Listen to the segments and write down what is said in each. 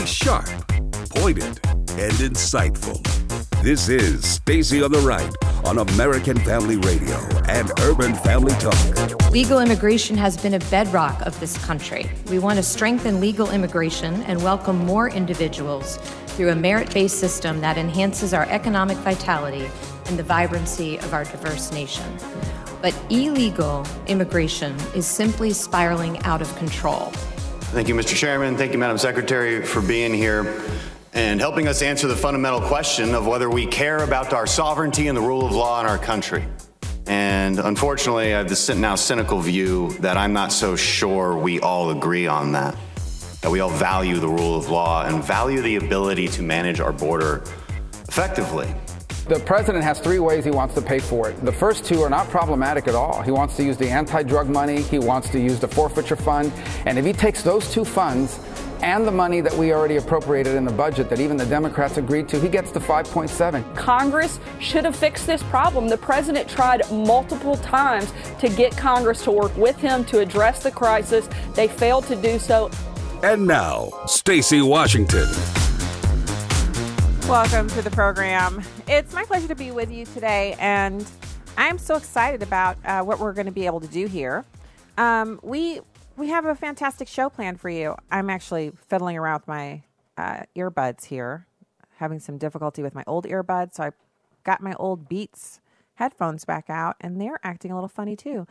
Sharp, pointed, and insightful. This is Stacy on the Right on American Family Radio and Urban Family Talk. Legal immigration has been a bedrock of this country. We want to strengthen legal immigration and welcome more individuals through a merit based system that enhances our economic vitality and the vibrancy of our diverse nation. But illegal immigration is simply spiraling out of control. Thank you, Mr. Chairman. Thank you, Madam Secretary, for being here and helping us answer the fundamental question of whether we care about our sovereignty and the rule of law in our country. And unfortunately, I have this now cynical view that I'm not so sure we all agree on that. That we all value the rule of law and value the ability to manage our border effectively. The president has three ways he wants to pay for it. The first two are not problematic at all. He wants to use the anti drug money, he wants to use the forfeiture fund, and if he takes those two funds and the money that we already appropriated in the budget that even the Democrats agreed to, he gets to 5.7. Congress should have fixed this problem. The president tried multiple times to get Congress to work with him to address the crisis. They failed to do so. And now, Stacy Washington. Welcome to the program. It's my pleasure to be with you today, and I'm so excited about uh, what we're going to be able to do here. Um, we we have a fantastic show planned for you. I'm actually fiddling around with my uh, earbuds here, having some difficulty with my old earbuds, so I got my old Beats headphones back out, and they're acting a little funny too.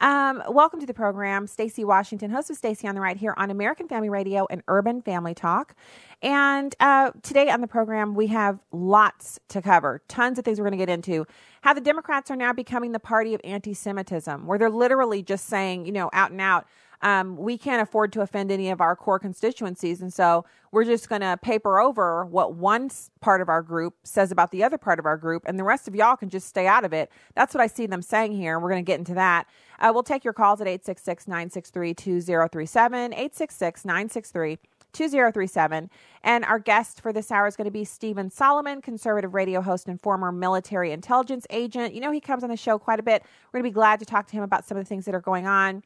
Um, welcome to the program, Stacy Washington, host of Stacy on the Right here on American Family Radio and Urban Family Talk. And uh, today on the program, we have lots to cover, tons of things we're going to get into. How the Democrats are now becoming the party of anti Semitism, where they're literally just saying, you know, out and out, um, we can't afford to offend any of our core constituencies. And so we're just going to paper over what one part of our group says about the other part of our group, and the rest of y'all can just stay out of it. That's what I see them saying here. We're going to get into that. Uh, we'll take your calls at 866 963 2037, 866 963 2037. And our guest for this hour is going to be Stephen Solomon, conservative radio host and former military intelligence agent. You know, he comes on the show quite a bit. We're going to be glad to talk to him about some of the things that are going on.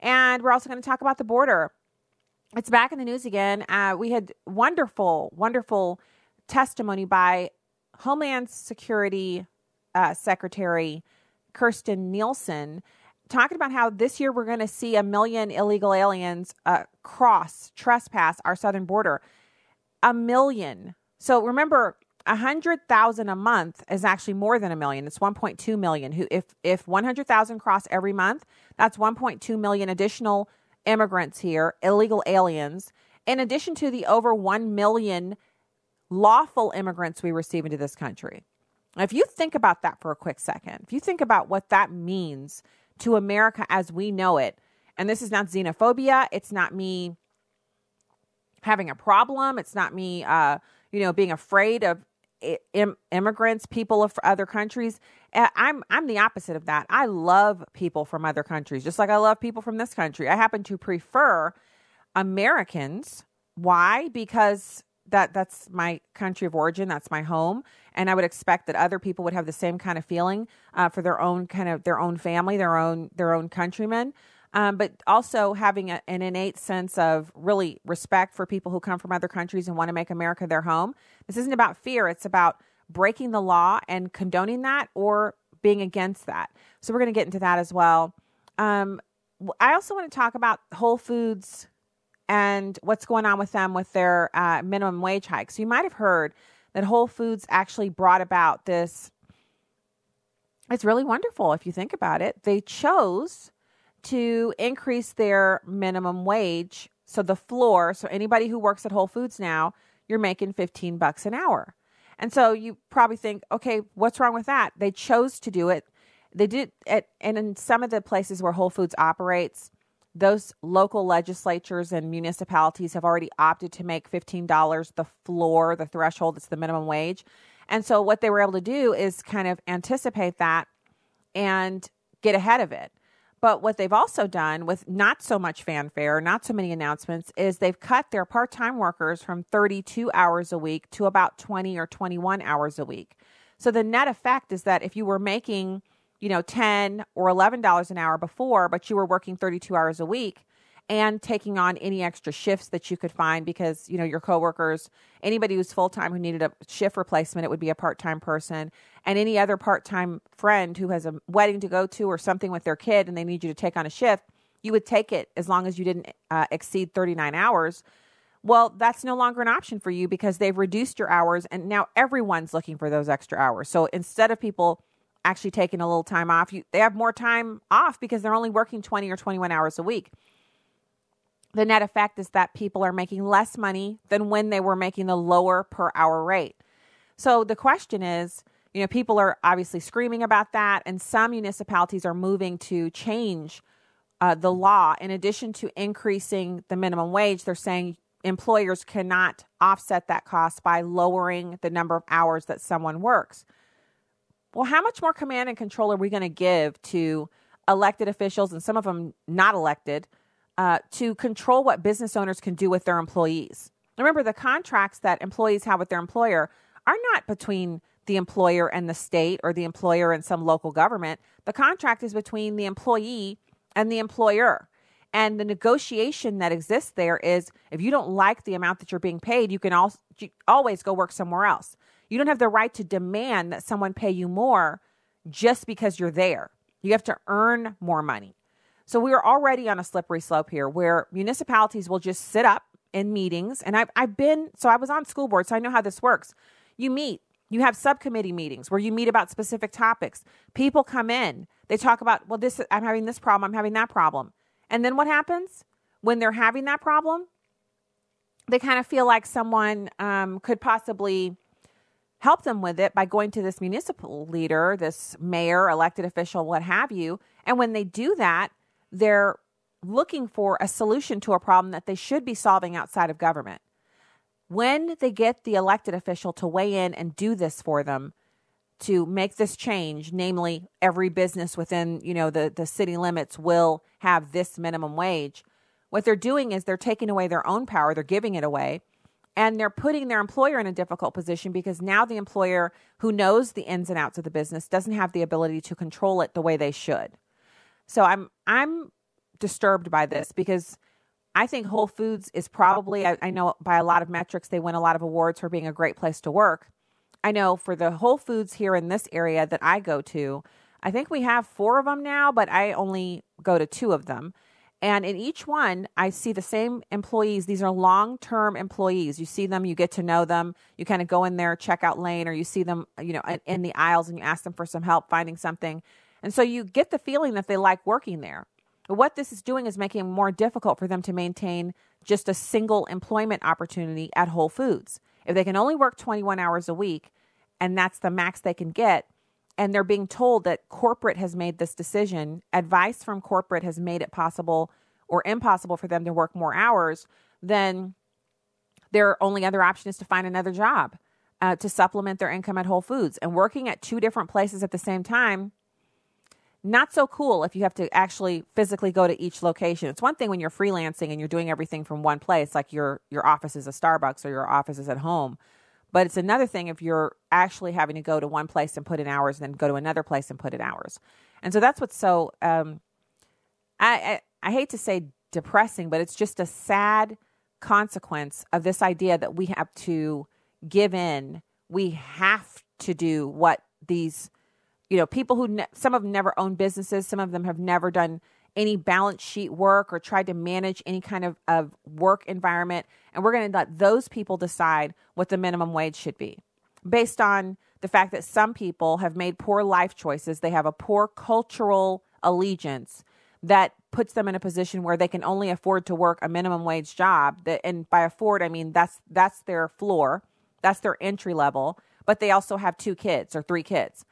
And we're also going to talk about the border. It's back in the news again. Uh, we had wonderful, wonderful testimony by Homeland Security uh, Secretary Kirstjen Nielsen talking about how this year we're going to see a million illegal aliens uh, cross, trespass our southern border. A million. So remember, a hundred thousand a month is actually more than a million. It's 1.2 million. Who, if if 100,000 cross every month, that's 1.2 million additional immigrants here, illegal aliens, in addition to the over 1 million lawful immigrants we receive into this country. If you think about that for a quick second, if you think about what that means to America as we know it, and this is not xenophobia, it's not me having a problem, it's not me, uh, you know, being afraid of Im- immigrants, people of other countries. I'm I'm the opposite of that. I love people from other countries, just like I love people from this country. I happen to prefer Americans. Why? Because that that's my country of origin. That's my home, and I would expect that other people would have the same kind of feeling uh, for their own kind of their own family, their own their own countrymen um, but also having a, an innate sense of really respect for people who come from other countries and want to make America their home. This isn't about fear, it's about breaking the law and condoning that or being against that. So we're going to get into that as well. Um, I also want to talk about Whole Foods and what's going on with them with their uh, minimum wage hike. So you might have heard that Whole Foods actually brought about this. It's really wonderful if you think about it. They chose to increase their minimum wage. So the floor, so anybody who works at Whole Foods now, you're making 15 bucks an hour. And so you probably think, okay, what's wrong with that? They chose to do it. They did it, and in some of the places where Whole Foods operates, those local legislatures and municipalities have already opted to make $15 the floor, the threshold, it's the minimum wage. And so what they were able to do is kind of anticipate that and get ahead of it. But what they've also done with not so much fanfare, not so many announcements, is they've cut their part time workers from 32 hours a week to about 20 or 21 hours a week. So the net effect is that if you were making, you know, 10 or $11 an hour before, but you were working 32 hours a week, and taking on any extra shifts that you could find because you know your coworkers anybody who's full-time who needed a shift replacement it would be a part-time person. And any other part-time friend who has a wedding to go to or something with their kid and they need you to take on a shift you would take it as long as you didn't uh, exceed 39 hours. Well that's no longer an option for you because they've reduced your hours and now everyone's looking for those extra hours. So instead of people actually taking a little time off you, they have more time off because they're only working 20 or 21 hours a week the net effect is that people are making less money than when they were making the lower per hour rate. So the question is, you know, people are obviously screaming about that, and some municipalities are moving to change uh, the law. In addition to increasing the minimum wage, they're saying employers cannot offset that cost by lowering the number of hours that someone works. Well, how much more command and control are we going to give to elected officials and some of them not elected? Uh, to control what business owners can do with their employees. Remember, the contracts that employees have with their employer are not between the employer and the state or the employer and some local government. The contract is between the employee and the employer. And the negotiation that exists there is if you don't like the amount that you're being paid, you can you always go work somewhere else. You don't have the right to demand that someone pay you more just because you're there. You have to earn more money. So we are already on a slippery slope here where municipalities will just sit up in meetings. And I've, I've been, so I was on school board, so I know how this works. You meet, you have subcommittee meetings where you meet about specific topics. People come in, they talk about, well, this, I'm having this problem, I'm having that problem. And then what happens when they're having that problem? They kind of feel like someone um, could possibly help them with it by going to this municipal leader, this mayor, elected official, what have you. And when they do that, they're looking for a solution to a problem that they should be solving outside of government. When they get the elected official to weigh in and do this for them, to make this change, namely every business within, you know, the, the city limits will have this minimum wage, what they're doing is they're taking away their own power, they're giving it away, and they're putting their employer in a difficult position because now the employer who knows the ins and outs of the business doesn't have the ability to control it the way they should. So I'm I'm disturbed by this because I think Whole Foods is probably I, I know by a lot of metrics they win a lot of awards for being a great place to work. I know for the Whole Foods here in this area that I go to, I think we have four of them now, but I only go to two of them. And in each one, I see the same employees. These are long term employees. You see them, you get to know them. You kind of go in their checkout lane or you see them, you know, in the aisles and you ask them for some help finding something. And so you get the feeling that they like working there. But what this is doing is making it more difficult for them to maintain just a single employment opportunity at Whole Foods. If they can only work 21 hours a week and that's the max they can get, and they're being told that corporate has made this decision, advice from corporate has made it possible or impossible for them to work more hours, then their only other option is to find another job uh, to supplement their income at Whole Foods. And working at two different places at the same time not so cool if you have to actually physically go to each location. It's one thing when you're freelancing and you're doing everything from one place, like your your office is a Starbucks or your office is at home. But it's another thing if you're actually having to go to one place and put in hours, and then go to another place and put in hours. And so that's what's so um, I, I I hate to say depressing, but it's just a sad consequence of this idea that we have to give in. We have to do what these you know, people who ne- some of them never owned businesses, some of them have never done any balance sheet work or tried to manage any kind of, of work environment. And we're going to let those people decide what the minimum wage should be based on the fact that some people have made poor life choices. They have a poor cultural allegiance that puts them in a position where they can only afford to work a minimum wage job that and by afford I mean that's that's their floor that's their entry level but they also have two kids or three kids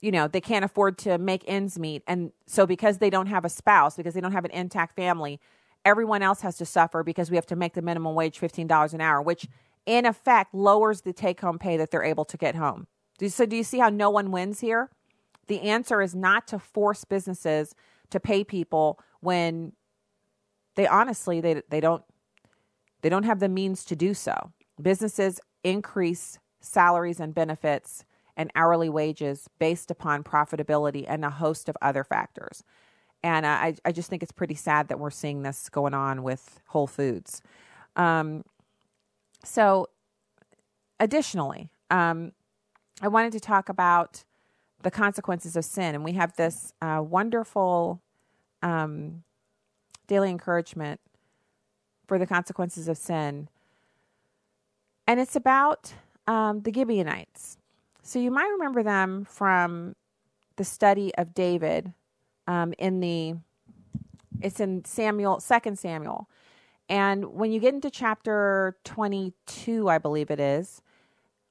you know they can't afford to make ends meet. And so because they don't have a spouse because they don't have an intact family everyone else has to suffer because we have to make the minimum wage $15 an hour which in effect lowers the take home pay that they're able to get home. So do you see how no one wins here? The answer is not to force businesses to pay people when they honestly they, they don't they don't have the means to do so. Businesses increase salaries and benefits and hourly wages based upon profitability and a host of other factors. And I, I just think it's pretty sad that we're seeing this going on with Whole Foods. Um, so, additionally, um, I wanted to talk about the consequences of sin. And we have this uh, wonderful um, daily encouragement for the consequences of sin. And it's about um, the Gibeonites. So you might remember them from the study of David um, in the, it's in Samuel, Second Samuel. And when you get into chapter 22, I believe it is,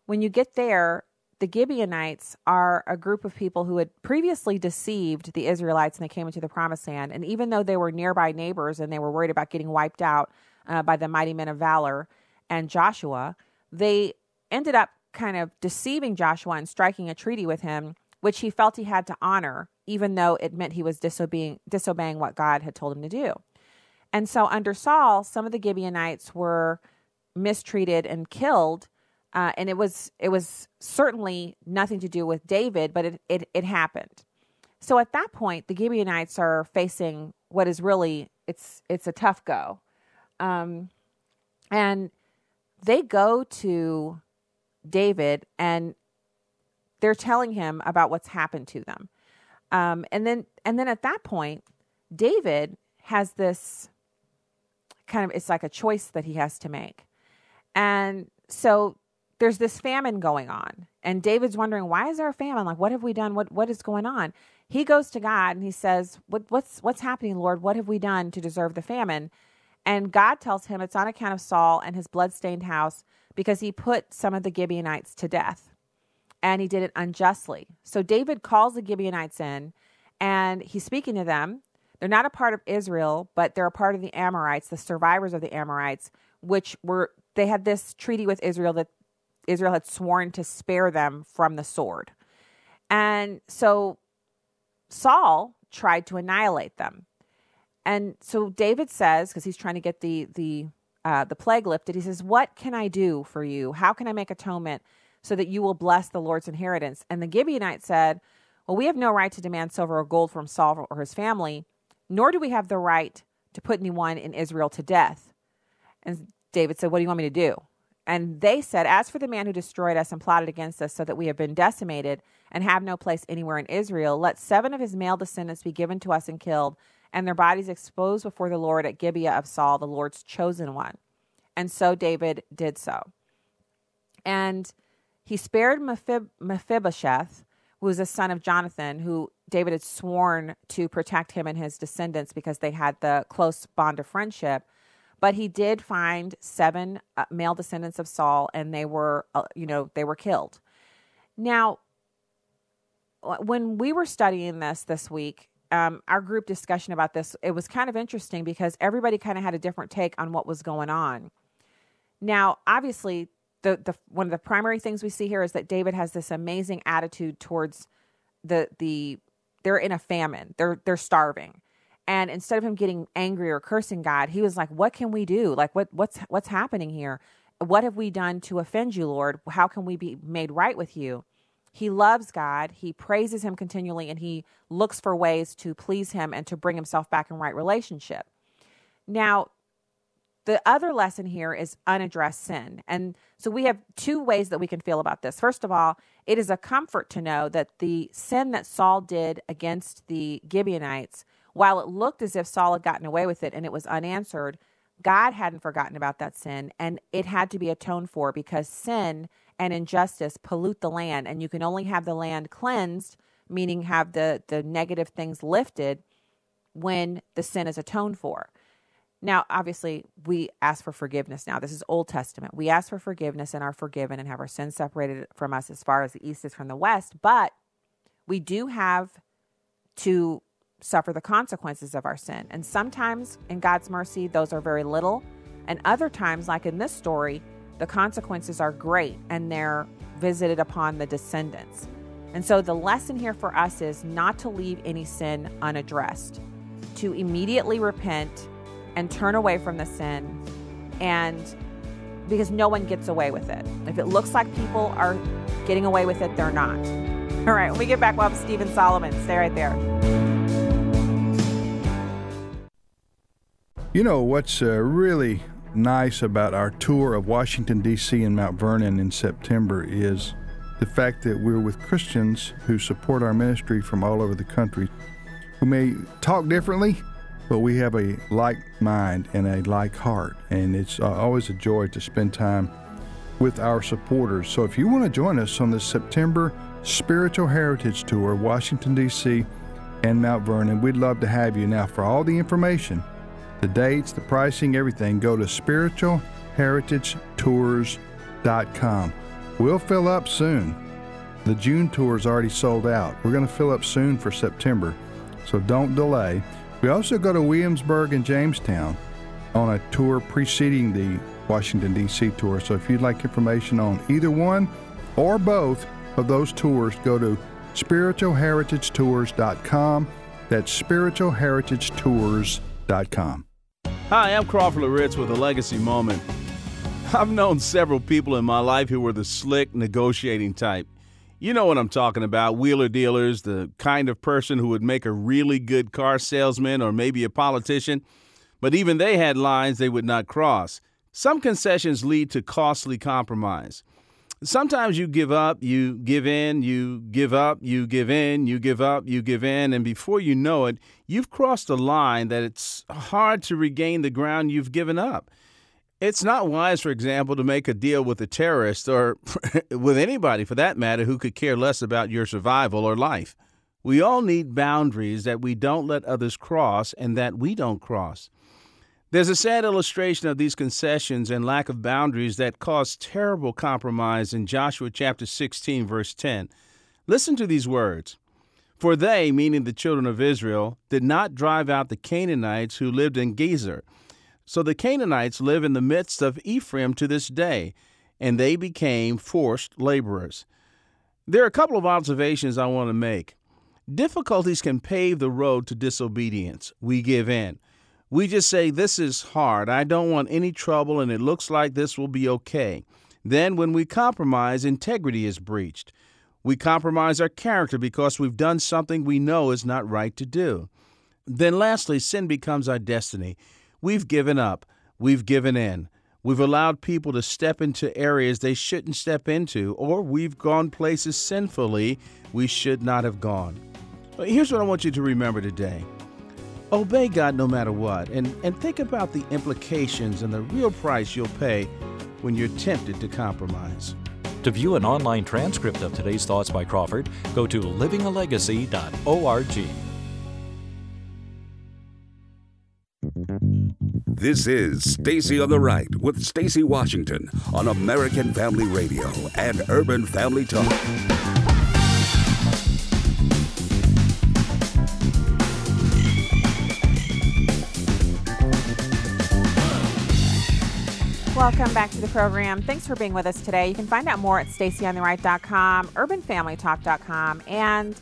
when you get there, the Gibeonites are a group of people who had previously deceived the Israelites and they came into the promised land. And even though they were nearby neighbors and they were worried about getting wiped out uh, by the mighty men of valor and Joshua, they ended up kind of deceiving Joshua and striking a treaty with him, which he felt he had to honor, even though it meant he was disobeying, disobeying what God had told him to do. And so under Saul, some of the Gibeonites were mistreated and killed uh, and it was it was certainly nothing to do with David, but it, it it happened. So at that point, the Gibeonites are facing what is really it's it's a tough go, um, and they go to David and they're telling him about what's happened to them, um, and then and then at that point, David has this kind of it's like a choice that he has to make, and so there's this famine going on. And David's wondering, why is there a famine? Like, what have we done? What what is going on? He goes to God and he says, what, what's what's happening, Lord? What have we done to deserve the famine? And God tells him it's on account of Saul and his bloodstained house because he put some of the Gibeonites to death. And he did it unjustly. So David calls the Gibeonites in and he's speaking to them. They're not a part of Israel, but they're a part of the Amorites, the survivors of the Amorites, which were they had this treaty with Israel that Israel had sworn to spare them from the sword. And so Saul tried to annihilate them. And so David says, because he's trying to get the the uh, the plague lifted, he says, "What can I do for you? How can I make atonement so that you will bless the Lord's inheritance?" And the Gibeonite said, "Well, we have no right to demand silver or gold from Saul or his family, nor do we have the right to put anyone in Israel to death." And David said, "What do you want me to do?" And they said, As for the man who destroyed us and plotted against us, so that we have been decimated and have no place anywhere in Israel, let seven of his male descendants be given to us and killed, and their bodies exposed before the Lord at Gibeah of Saul, the Lord's chosen one. And so David did so. And he spared Mephib- Mephibosheth, who was a son of Jonathan, who David had sworn to protect him and his descendants because they had the close bond of friendship but he did find seven uh, male descendants of Saul, and they were, uh, you know, they were killed. Now, when we were studying this this week, um, our group discussion about this, it was kind of interesting because everybody kind of had a different take on what was going on. Now, obviously, the, the one of the primary things we see here is that David has this amazing attitude towards the the they're in a famine. They're they're starving. And instead of him getting angry or cursing God, he was like, "What can we do? Like, what what's what's happening here? What have we done to offend you, Lord? How can we be made right with you?" He loves God. He praises Him continually, and he looks for ways to please Him and to bring himself back in right relationship. Now, the other lesson here is unaddressed sin. And so we have two ways that we can feel about this. First of all, it is a comfort to know that the sin that Saul did against the Gibeonites while it looked as if Saul had gotten away with it and it was unanswered, God hadn't forgotten about that sin and it had to be atoned for because sin and injustice pollute the land and you can only have the land cleansed, meaning have the, the negative things lifted when the sin is atoned for. Now, obviously, we ask for forgiveness now. This is Old Testament. We ask for forgiveness and are forgiven and have our sins separated from us as far as the east is from the west, but we do have to suffer the consequences of our sin. And sometimes, in God's mercy, those are very little. And other times, like in this story, the consequences are great and they're visited upon the descendants. And so the lesson here for us is not to leave any sin unaddressed, to immediately repent and turn away from the sin, and because no one gets away with it. If it looks like people are getting away with it, they're not. All right, when we get back, we'll have Stephen Solomon. Stay right there. You know what's uh, really nice about our tour of Washington, D.C. and Mount Vernon in September is the fact that we're with Christians who support our ministry from all over the country who may talk differently, but we have a like mind and a like heart. And it's uh, always a joy to spend time with our supporters. So if you want to join us on this September Spiritual Heritage Tour, Washington, D.C. and Mount Vernon, we'd love to have you. Now, for all the information, the dates, the pricing, everything, go to spiritualheritagetours.com. We'll fill up soon. The June tour is already sold out. We're going to fill up soon for September, so don't delay. We also go to Williamsburg and Jamestown on a tour preceding the Washington, D.C. tour. So if you'd like information on either one or both of those tours, go to spiritualheritagetours.com. That's spiritualheritagetours.com. Hi, I'm Crawford Loritts with a legacy moment. I've known several people in my life who were the slick negotiating type. You know what I'm talking about wheeler dealers, the kind of person who would make a really good car salesman or maybe a politician. But even they had lines they would not cross. Some concessions lead to costly compromise. Sometimes you give up, you give in, you give up, you give in, you give up, you give in, and before you know it, you've crossed a line that it's hard to regain the ground you've given up. It's not wise, for example, to make a deal with a terrorist or with anybody for that matter who could care less about your survival or life. We all need boundaries that we don't let others cross and that we don't cross. There's a sad illustration of these concessions and lack of boundaries that caused terrible compromise in Joshua chapter 16, verse 10. Listen to these words. For they, meaning the children of Israel, did not drive out the Canaanites who lived in Gezer. So the Canaanites live in the midst of Ephraim to this day, and they became forced laborers. There are a couple of observations I want to make. Difficulties can pave the road to disobedience. We give in. We just say, This is hard. I don't want any trouble, and it looks like this will be okay. Then, when we compromise, integrity is breached. We compromise our character because we've done something we know is not right to do. Then, lastly, sin becomes our destiny. We've given up. We've given in. We've allowed people to step into areas they shouldn't step into, or we've gone places sinfully we should not have gone. Here's what I want you to remember today Obey God no matter what, and, and think about the implications and the real price you'll pay when you're tempted to compromise. To view an online transcript of today's thoughts by Crawford, go to livingalegacy.org. This is Stacy on the Right with Stacy Washington on American Family Radio and Urban Family Talk. Welcome back to the program. Thanks for being with us today. You can find out more at stacyontheright.com, urbanfamilytalk.com, and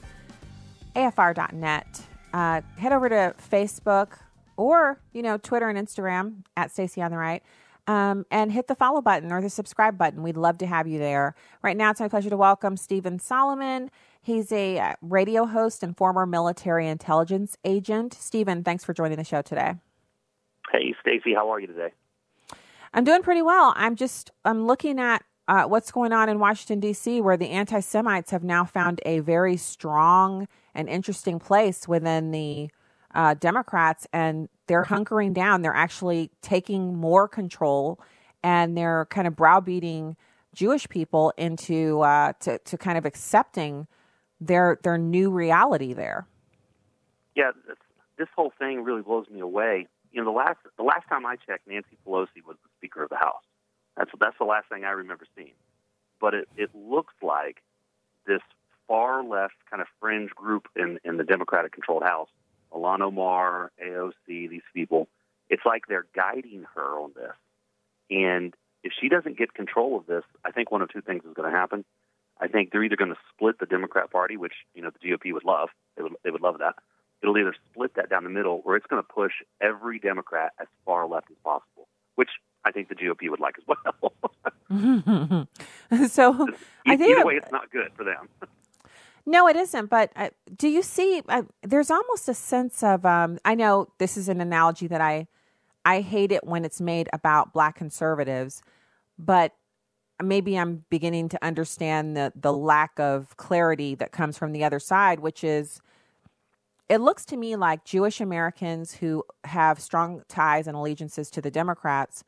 afr.net. Uh, head over to Facebook or, you know, Twitter and Instagram at Stacy on the Right. Um, and hit the follow button or the subscribe button. We'd love to have you there. Right now, it's my pleasure to welcome Stephen Solomon. He's a uh, radio host and former military intelligence agent. Stephen, thanks for joining the show today. Hey, Stacy, how are you today? I'm doing pretty well. I'm just I'm looking at uh, what's going on in Washington D.C., where the anti-Semites have now found a very strong and interesting place within the uh, Democrats, and they're hunkering down. They're actually taking more control, and they're kind of browbeating Jewish people into uh, to to kind of accepting their their new reality there. Yeah, this whole thing really blows me away you know, the last the last time I checked, Nancy Pelosi was the Speaker of the House. That's that's the last thing I remember seeing. But it, it looks like this far left kind of fringe group in, in the Democratic controlled House, Ilhan Omar, AOC, these people, it's like they're guiding her on this. And if she doesn't get control of this, I think one of two things is going to happen. I think they're either going to split the Democrat Party, which you know the GOP would love. They would they would love that, it'll either split that down the middle or it's going to push every Democrat as far left as possible, which I think the GOP would like as well. so I think either way, it's not good for them. No, it isn't. But uh, do you see? Uh, there's almost a sense of. Um, I know this is an analogy that I I hate it when it's made about black conservatives, but maybe I'm beginning to understand the the lack of clarity that comes from the other side, which is it looks to me like Jewish Americans who have strong ties and allegiances to the Democrats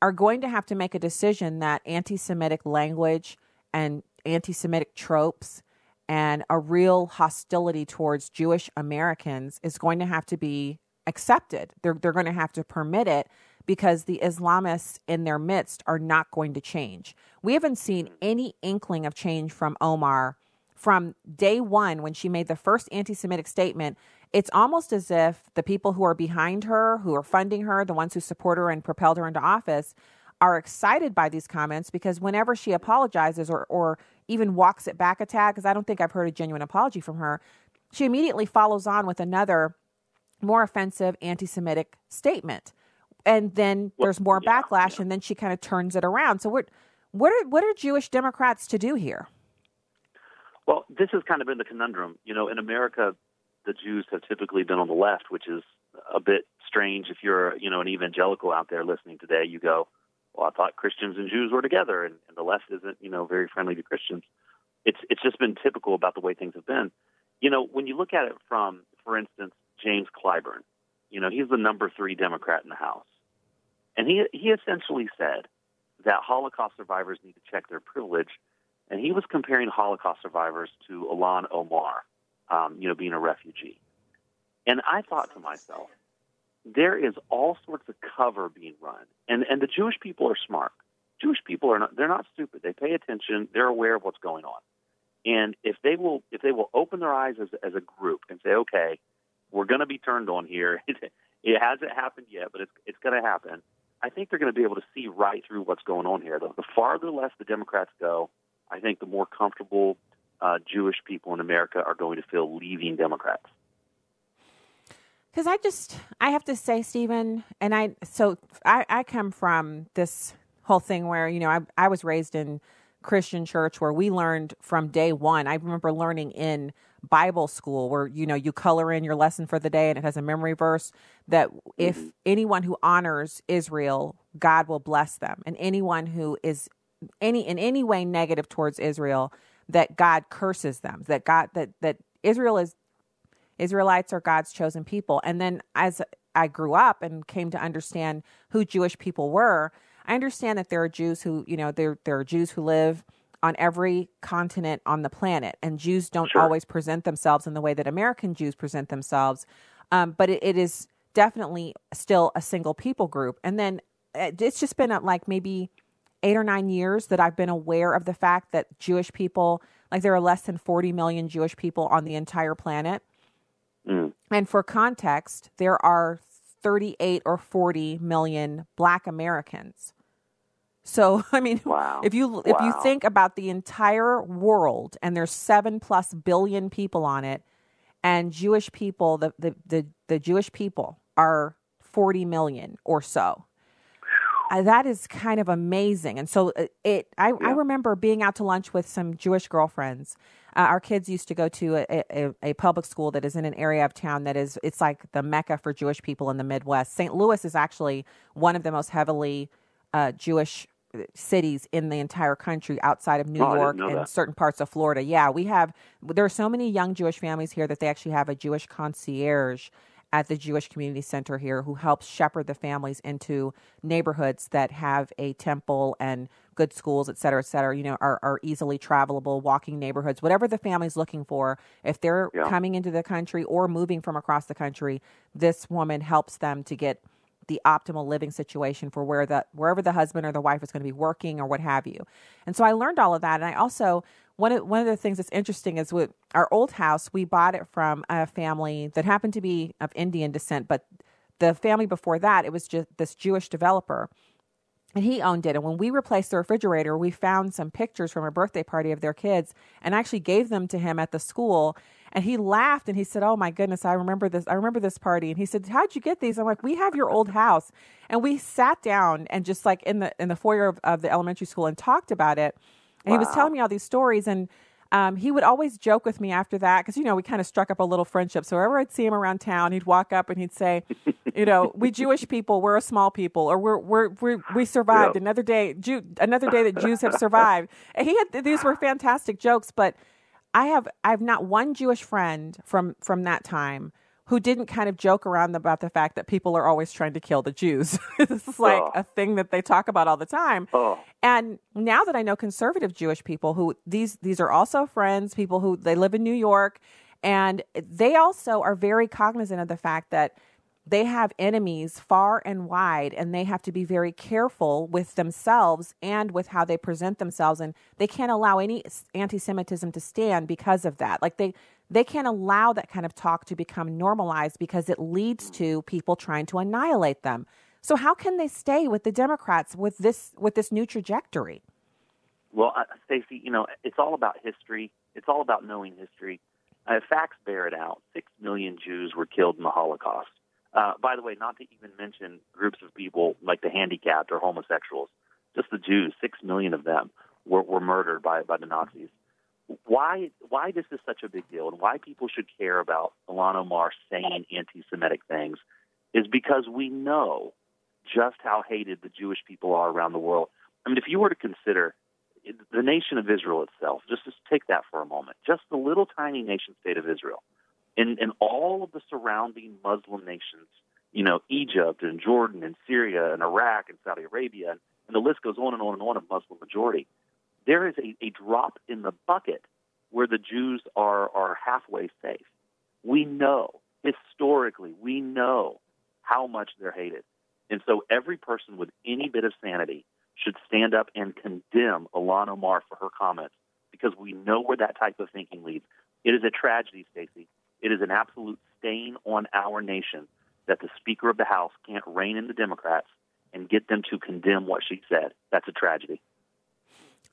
are going to have to make a decision that anti Semitic language and anti Semitic tropes and a real hostility towards Jewish Americans is going to have to be accepted. They're, they're going to have to permit it because the Islamists in their midst are not going to change. We haven't seen mm-hmm. any inkling of change from Omar from day one when she made the first anti Semitic statement. It's almost as if the people who are behind her, who are funding her, the ones who support her and propelled her into office, are excited by these comments because whenever she apologizes or, or even walks it back a tad, because I don't think I've heard a genuine apology from her, she immediately follows on with another more offensive anti Semitic statement. And then well, there's more yeah, backlash, yeah. and then she kind of turns it around. So, what, what, are, what are Jewish Democrats to do here? Well, this has kind of been the conundrum. You know, in America, the Jews have typically been on the left, which is a bit strange. If you're, you know, an evangelical out there listening today, you go, "Well, I thought Christians and Jews were together, and, and the left isn't, you know, very friendly to Christians." It's it's just been typical about the way things have been. You know, when you look at it from, for instance, James Clyburn, you know, he's the number three Democrat in the House, and he he essentially said that Holocaust survivors need to check their privilege and he was comparing Holocaust survivors to Ilhan Omar, um, you know, being a refugee. And I thought to myself, there is all sorts of cover being run, and and the Jewish people are smart. Jewish people are not they're not stupid. They pay attention. They're aware of what's going on. And if they will if they will open their eyes as as a group and say, okay, we're going to be turned on here. it hasn't happened yet, but it's it's going to happen. I think they're going to be able to see right through what's going on here. The, the farther left the Democrats go, I think the more comfortable uh, Jewish people in America are going to feel leaving Democrats. Because I just, I have to say, Stephen, and I, so I, I come from this whole thing where, you know, I, I was raised in Christian church where we learned from day one. I remember learning in Bible school where, you know, you color in your lesson for the day and it has a memory verse that if mm-hmm. anyone who honors Israel, God will bless them. And anyone who is any in any way negative towards Israel, that God curses them. That God that that Israel is Israelites are God's chosen people. And then as I grew up and came to understand who Jewish people were, I understand that there are Jews who, you know, there there are Jews who live on every continent on the planet, and Jews don't sure. always present themselves in the way that American Jews present themselves. Um, but it, it is definitely still a single people group. And then uh, it's just been like maybe eight or nine years that I've been aware of the fact that Jewish people, like there are less than 40 million Jewish people on the entire planet. Mm. And for context, there are 38 or 40 million black Americans. So, I mean, wow. if you if wow. you think about the entire world and there's 7 plus billion people on it and Jewish people, the the the, the Jewish people are 40 million or so that is kind of amazing. And so uh, it, I, yeah. I remember being out to lunch with some Jewish girlfriends. Uh, our kids used to go to a, a, a, public school that is in an area of town that is, it's like the mecca for Jewish people in the Midwest. St. Louis is actually one of the most heavily uh, Jewish uh, cities in the entire country outside of New oh, York and that. certain parts of Florida. Yeah, we have, there are so many young Jewish families here that they actually have a Jewish concierge at the Jewish Community Center here who helps shepherd the families into neighborhoods that have a temple and good schools, et cetera, et cetera, you know, are, are easily travelable, walking neighborhoods, whatever the family's looking for. If they're yeah. coming into the country or moving from across the country, this woman helps them to get the optimal living situation for where the wherever the husband or the wife is going to be working or what have you. And so I learned all of that and I also one of one of the things that's interesting is with our old house, we bought it from a family that happened to be of Indian descent, but the family before that, it was just this Jewish developer. And he owned it. And when we replaced the refrigerator, we found some pictures from a birthday party of their kids and actually gave them to him at the school. And he laughed and he said, Oh my goodness, I remember this. I remember this party. And he said, How'd you get these? I'm like, We have your old house. And we sat down and just like in the in the foyer of, of the elementary school and talked about it. And wow. he was telling me all these stories. And um, he would always joke with me after that because you know we kind of struck up a little friendship. So wherever I'd see him around town, he'd walk up and he'd say, "You know, we Jewish people, we're a small people, or we're we're, we're we survived Yep. another day. Jew, another day that Jews have survived." And he had these were fantastic jokes, but I have I have not one Jewish friend from from that time who didn't kind of joke around about the fact that people are always trying to kill the Jews. this is like Oh. a thing that they talk about all the time. Oh. And now that I know conservative Jewish people who these these are also friends, people who they live in New York and they also are very cognizant of the fact that they have enemies far and wide and they have to be very careful with themselves and with how they present themselves and they can't allow any anti-semitism to stand because of that like they they can't allow that kind of talk to become normalized because it leads to people trying to annihilate them so how can they stay with the democrats with this with this new trajectory Well, Stacy, you know, it's all about history. It's all about knowing history. Uh, facts bear it out. Six million Jews were killed in the Holocaust. Uh, by the way, not to even mention groups of people like the handicapped or homosexuals. Just the Jews, six million of them were, were murdered by, by the Nazis. Why why this is such a big deal and why people should care about Ilhan Omar saying anti-Semitic things is because we know just how hated the Jewish people are around the world. I mean, if you were to consider the nation of Israel itself, just just take that for a moment, just the little tiny nation state of Israel, and all of the surrounding Muslim nations, you know, Egypt and Jordan and Syria and Iraq and Saudi Arabia, and, the list goes on and on and on of Muslim majority. There is a, a drop in the bucket where the Jews are, are halfway safe. We know, historically, we know how much they're hated. And so every person with any bit of sanity should stand up and condemn Ilhan Omar for her comments because we know where that type of thinking leads. It is a tragedy, Stacy. It is an absolute stain on our nation that the Speaker of the House can't rein in the Democrats and get them to condemn what she said. That's a tragedy.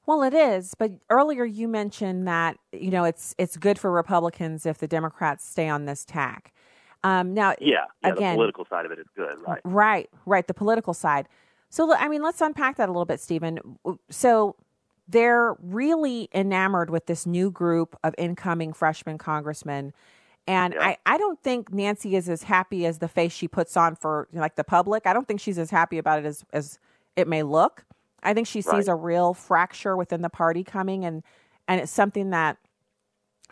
Well, it is, but earlier you mentioned that you know it's it's good for Republicans if the Democrats stay on this tack. Um, now, Yeah, yeah again, the political side of it is good, right? right, right, the political side. So, I mean, let's unpack that a little bit, Stephen. So, they're really enamored with this new group of incoming freshman congressmen. And I, I don't think Nancy is as happy as the face she puts on for you know, like the public. I don't think she's as happy about it as, as it may look. I think she sees Right. a real fracture within the party coming and and it's something that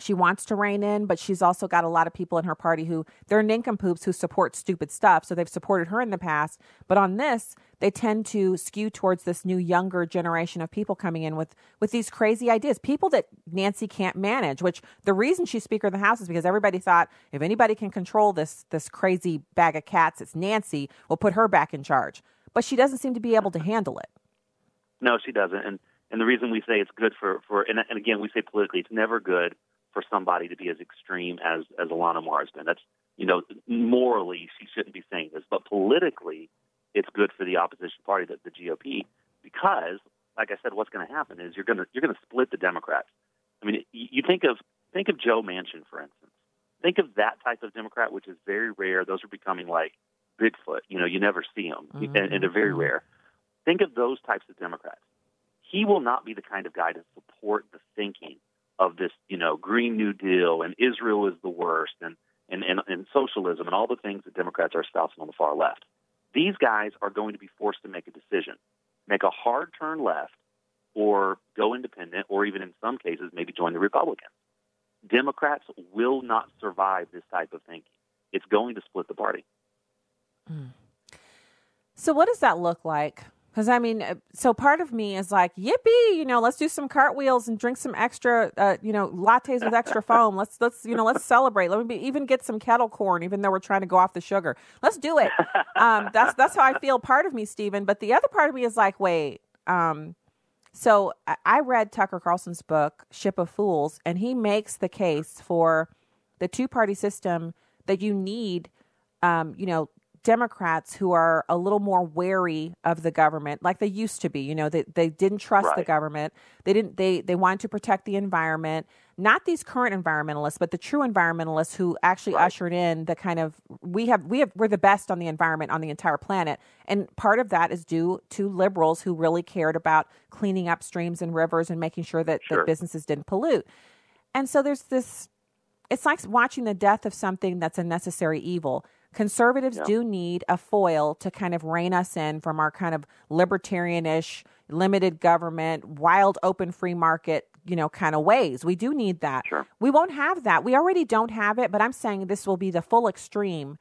she wants to rein in, but she's also got a lot of people in her party who they're nincompoops who support stupid stuff. So they've supported her in the past. But on this, they tend to skew towards this new younger generation of people coming in with with these crazy ideas. People that Nancy can't manage, which the reason she's Speaker of the House is because everybody thought if anybody can control this this crazy bag of cats, it's Nancy. We'll put her back in charge. But she doesn't seem to be able to handle it. No, she doesn't. And and the reason we say it's good for for and, and again we say politically it's never good for somebody to be as extreme as as Ilhan Omar has been. That's you know morally she shouldn't be saying this, but politically it's good for the opposition party, the, the GOP, because like I said, what's going to happen is you're going to you're going to split the Democrats. I mean, you think of think of Joe Manchin for instance. Think of that type of Democrat, which is very rare. Those are becoming like Bigfoot. You know, you never see them, and, and they're very mm-hmm. rare. Think of those types of Democrats. He will not be the kind of guy to support the thinking of this, you know, Green New Deal and Israel is the worst and, and, and, and socialism and all the things that Democrats are espousing on the far left. These guys are going to be forced to make a decision, make a hard turn left, or go independent, or even in some cases, maybe join the Republicans. Democrats will not survive this type of thinking. It's going to split the party. Hmm. So what does that look like? Because I mean, uh, so part of me is like, yippee, you know, let's do some cartwheels and drink some extra, uh, you know, lattes with extra foam. Let's let's you know, let's celebrate. Let me be, even get some kettle corn, even though we're trying to go off the sugar. Let's do it. Um, that's that's how I feel. Part of me, Stephen, but the other part of me is like, wait. Um, so I- read Tucker Carlson's book Ship of Fools, and he makes the case for the two party system that you need, um, you know, Democrats who are a little more wary of the government, like they used to be. You know, they they didn't trust the government. They didn't. They they wanted to protect the environment. Not these current environmentalists, but the true environmentalists who actually ushered in the kind of we have we have we're the best on the environment on the entire planet, and part of that is due to liberals who really cared about cleaning up streams and rivers and making sure that, Sure. that businesses didn't pollute. And so there's this it's like watching the death of something that's a necessary evil. Conservatives Yeah. do need a foil to kind of rein us in from our kind of libertarianish, limited government, wild open free market, you know, kind of ways. We do need that. Sure. We won't have that. We already don't have it, but I'm saying this will be the full extreme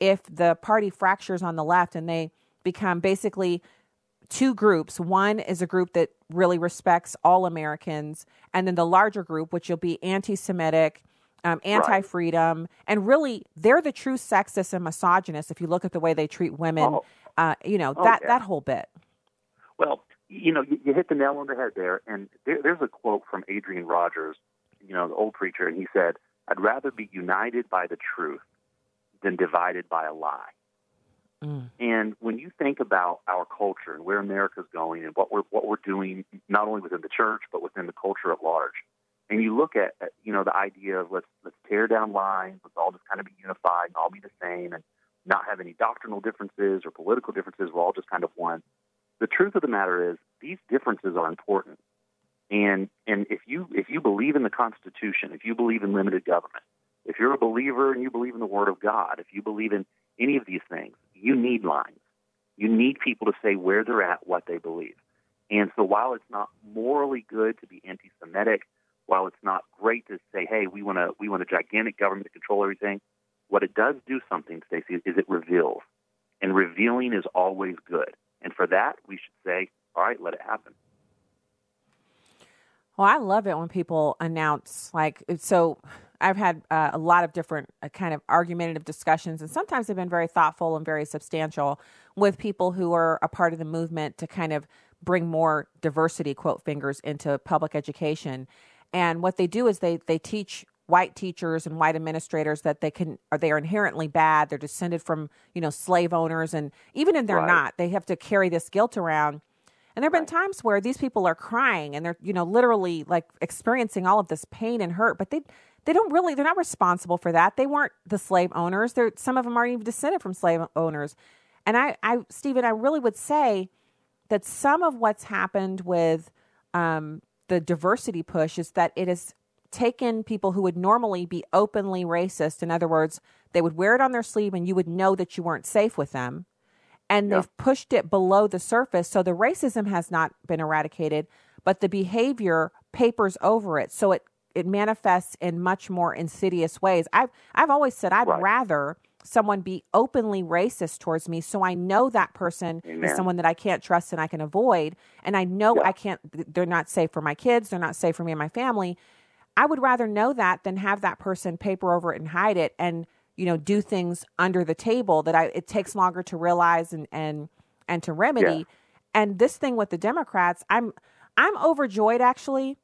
if the party fractures on the left and they become basically two groups. One is a group that really respects all Americans, and then the larger group, which will be anti Semitic, um, anti freedom, and really they're the true sexists and misogynists if you look at the way they treat women. Oh. Uh, you know, Oh, that, yeah. that whole bit. Well, you know, you, you hit the nail on the head there. And there, there's a quote from Adrian Rogers, you know, the old preacher, and he said, "I'd rather be united by the truth than divided by a lie." And when you think about our culture and where America's going and what we're what we're doing, not only within the church but within the culture at large, and you look at, you know the idea of let's let's tear down lines, let's all just kind of be unified and all be the same, and not have any doctrinal differences or political differences. We're all just kind of one. The truth of the matter is these differences are important, and and if you if you believe in the Constitution, if you believe in limited government, if you're a believer and you believe in the Word of God, if you believe in any of these things, you need lines. You need people to say where they're at, what they believe. And so while it's not morally good to be anti-Semitic, while it's not great to say, "Hey, we want a we want a gigantic government to control everything," what it does do something, Stacy, is it reveals, and revealing is always good. And for that, we should say, "All right, let it happen." Well, I love it when people announce like so. I've had uh, a lot of different uh, kind of argumentative discussions, and sometimes they've been very thoughtful and very substantial with people who are a part of the movement to kind of bring more diversity, quote fingers, into public education. And what they do is they they teach white teachers and white administrators that they can or they are inherently bad. They're descended from you know slave owners, and even if they're Right. not, they have to carry this guilt around. And there have been times where these people are crying and they're, you know, literally like experiencing all of this pain and hurt, but they they don't really they're not responsible for that. They weren't the slave owners. They're some of them aren't even descended from slave owners. And I, I Stephen, I really would say that some of what's happened with um, the diversity push is that it has taken people who would normally be openly racist. In other words, they would wear it on their sleeve and you would know that you weren't safe with them and they've pushed it below the surface. So the racism has not been eradicated, but the behavior papers over it. So it, it manifests in much more insidious ways. I've, I've always said I'd rather someone be openly racist towards me so I know that person is someone that I can't trust and I can avoid. And I know I can't, they're not safe for my kids, they're not safe for me and my family. I would rather know that than have that person paper over it and hide it and you know do things under the table that I it takes longer to realize and and and to remedy. Yeah. And this thing with the Democrats, I'm I'm overjoyed actually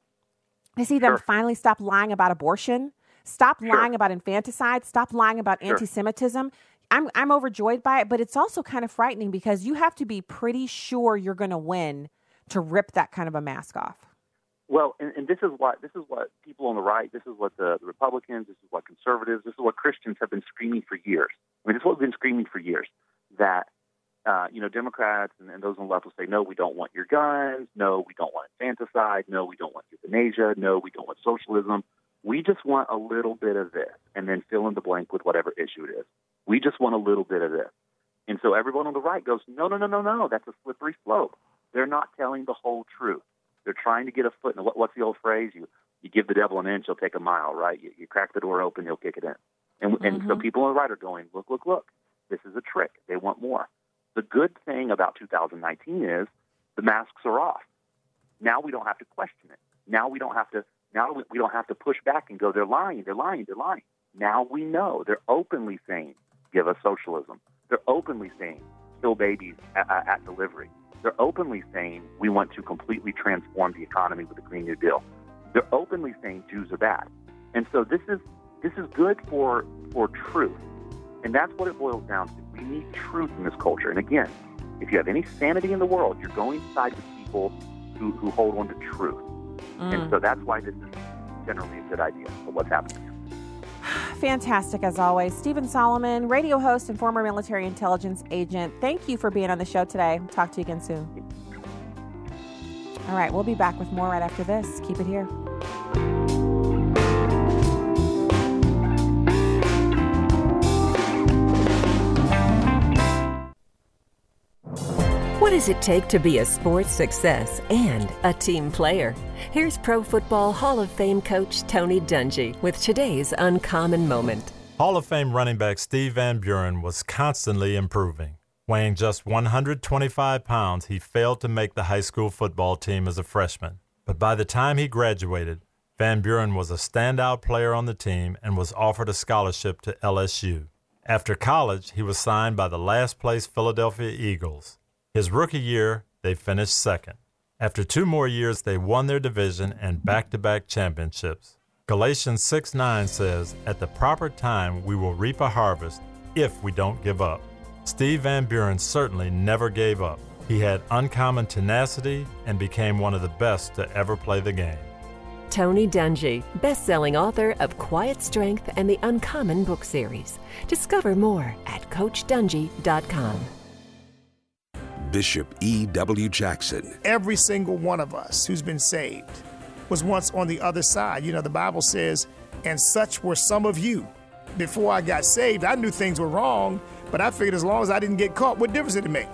to see them finally stop lying about abortion, stop lying about infanticide, stop lying about Sure. anti-Semitism. I'm I'm overjoyed by it, but it's also kind of frightening because you have to be pretty sure you're going to win to rip that kind of a mask off. Well, and, and this is what this is what people on the right, this is what the, the Republicans, this is what conservatives, this is what Christians have been screaming for years. I mean, this is what we've been screaming for years that uh, you know Democrats and, and those on the left will say, no, we don't want your guns, no, we don't want infanticide, no, we don't want euthanasia, no, we don't want socialism. We just want a little bit of this, and then fill in the blank with whatever issue it is. We just want a little bit of this. And so everyone on the right goes, no, no, no, no, no, that's a slippery slope. They're not telling the whole truth. They're trying to get a foot in. What, what's the old phrase? You you give the devil an inch, he'll take a mile, right? You, you crack the door open, he'll kick it in. And and so mm-hmm. people on the right are going, look, look, look. This is a trick. They want more. The good thing about 2019 is the masks are off. Now we don't have to question it. Now we don't have to. Now we, we don't have to push back and go, they're lying, they're lying, they're lying. Now we know they're openly saying, give us socialism. They're openly saying, kill babies at, at, delivery. They're openly saying we want to completely transform the economy with the Green New Deal. They're openly saying Jews are bad. And so this is this is good for for truth. And that's what it boils down to. We need truth in this culture. And again, if you have any sanity in the world, you're going to side with people who, who hold on to truth. And mm. so that's why this is generally a good idea for what's happening. Fantastic as always. Stephen Solomon, radio host and former military intelligence agent. Thank you for being on the show today. Talk to you again soon. All right, we'll be back with more right after this. Keep it here. What does it take to be a sports success and a team player? Here's Pro Football Hall of Fame coach Tony Dungy with today's uncommon moment. Hall of Fame running back Steve Van Buren was constantly improving. Weighing just 125 pounds, he failed to make the high school football team as a freshman. But by the time he graduated, Van Buren was a standout player on the team and was offered a scholarship to LSU. After college, he was signed by the last place Philadelphia Eagles. His rookie year, they finished second. After two more years, they won their division and back to back championships. Galatians 6 9 says, At the proper time, we will reap a harvest if we don't give up. Steve Van Buren certainly never gave up. He had uncommon tenacity and became one of the best to ever play the game. Tony Dungy, best-selling author of Quiet Strength and the Uncommon book series. Discover more at coachdungy.com. Bishop E.W. Jackson. Every single one of us who's been saved was once on the other side. You know, the Bible says, and such were some of you. Before I got saved, I knew things were wrong, but I figured as long as I didn't get caught, what difference did it make?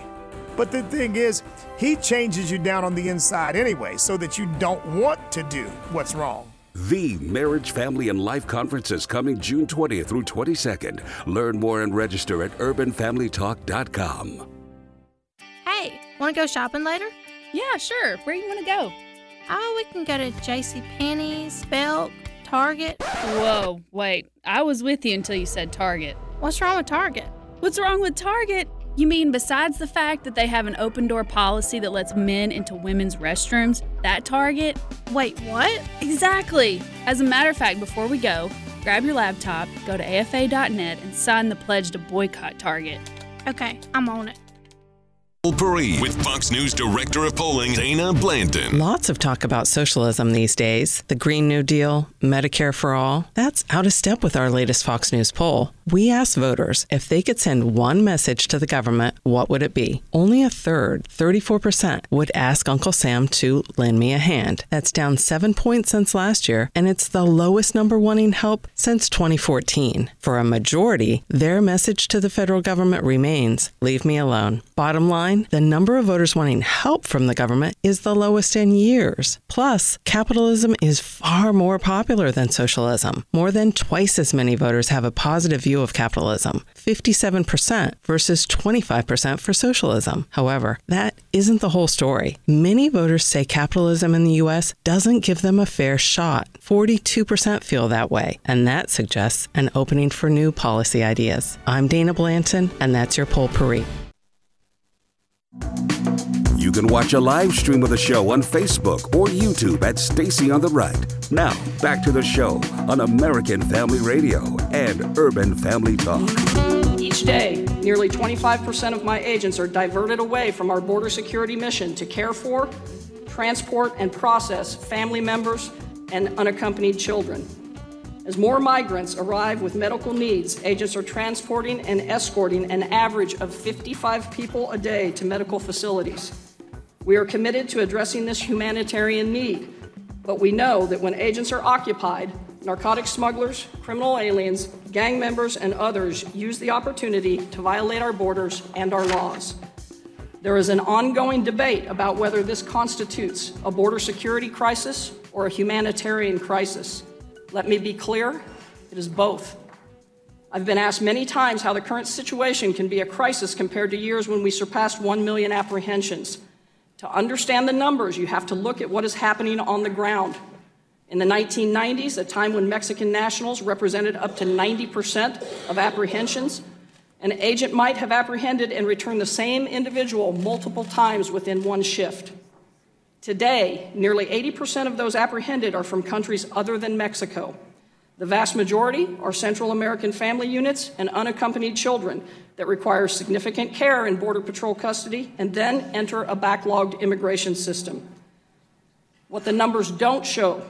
But the thing is, he changes you down on the inside anyway, so that you don't want to do what's wrong. The Marriage, Family, and Life Conference is coming June 20th through 22nd. Learn more and register at urbanfamilytalk.com. Want to go shopping later? Yeah, sure. Where you want to go? Oh, we can go to J.C. Penney's, Belk, Target. Whoa, wait. I was with you until you said Target. What's wrong with Target? What's wrong with Target? You mean besides the fact that they have an open door policy that lets men into women's restrooms, that Target? Wait, what? Exactly. As a matter of fact, before we go, grab your laptop, go to afa.net, and sign the pledge to boycott Target. Okay, I'm on it. With Fox News Director of Polling, Dana Blanton. Lots of talk about socialism these days. The Green New Deal, Medicare for All. That's out of step with our latest Fox News poll. We asked voters if they could send one message to the government, what would it be? Only a third, 34%, would ask Uncle Sam to lend me a hand. That's down seven points since last year, and it's the lowest number wanting help since 2014. For a majority, their message to the federal government remains leave me alone. Bottom line, the number of voters wanting help from the government is the lowest in years. Plus, capitalism is far more popular than socialism. More than twice as many voters have a positive view of capitalism 57% versus 25% for socialism. However, that isn't the whole story. Many voters say capitalism in the U.S. doesn't give them a fair shot. 42% feel that way, and that suggests an opening for new policy ideas. I'm Dana Blanton, and that's your poll Paris. You can watch a live stream of the show on Facebook or YouTube at Stacy on the Right. Now, back to the show on American Family Radio and Urban Family Talk. Each day, nearly 25% of my agents are diverted away from our border security mission to care for, transport, and process family members and unaccompanied children. As more migrants arrive with medical needs, agents are transporting and escorting an average of 55 people a day to medical facilities. We are committed to addressing this humanitarian need, but we know that when agents are occupied, narcotic smugglers, criminal aliens, gang members, and others use the opportunity to violate our borders and our laws. There is an ongoing debate about whether this constitutes a border security crisis or a humanitarian crisis. Let me be clear it is both. I've been asked many times how the current situation can be a crisis compared to years when we surpassed 1 million apprehensions. To understand the numbers, you have to look at what is happening on the ground. In the 1990s, a time when Mexican nationals represented up to 90% of apprehensions, an agent might have apprehended and returned the same individual multiple times within one shift. Today, nearly 80% of those apprehended are from countries other than Mexico. The vast majority are Central American family units and unaccompanied children that require significant care in Border Patrol custody and then enter a backlogged immigration system. What the numbers don't show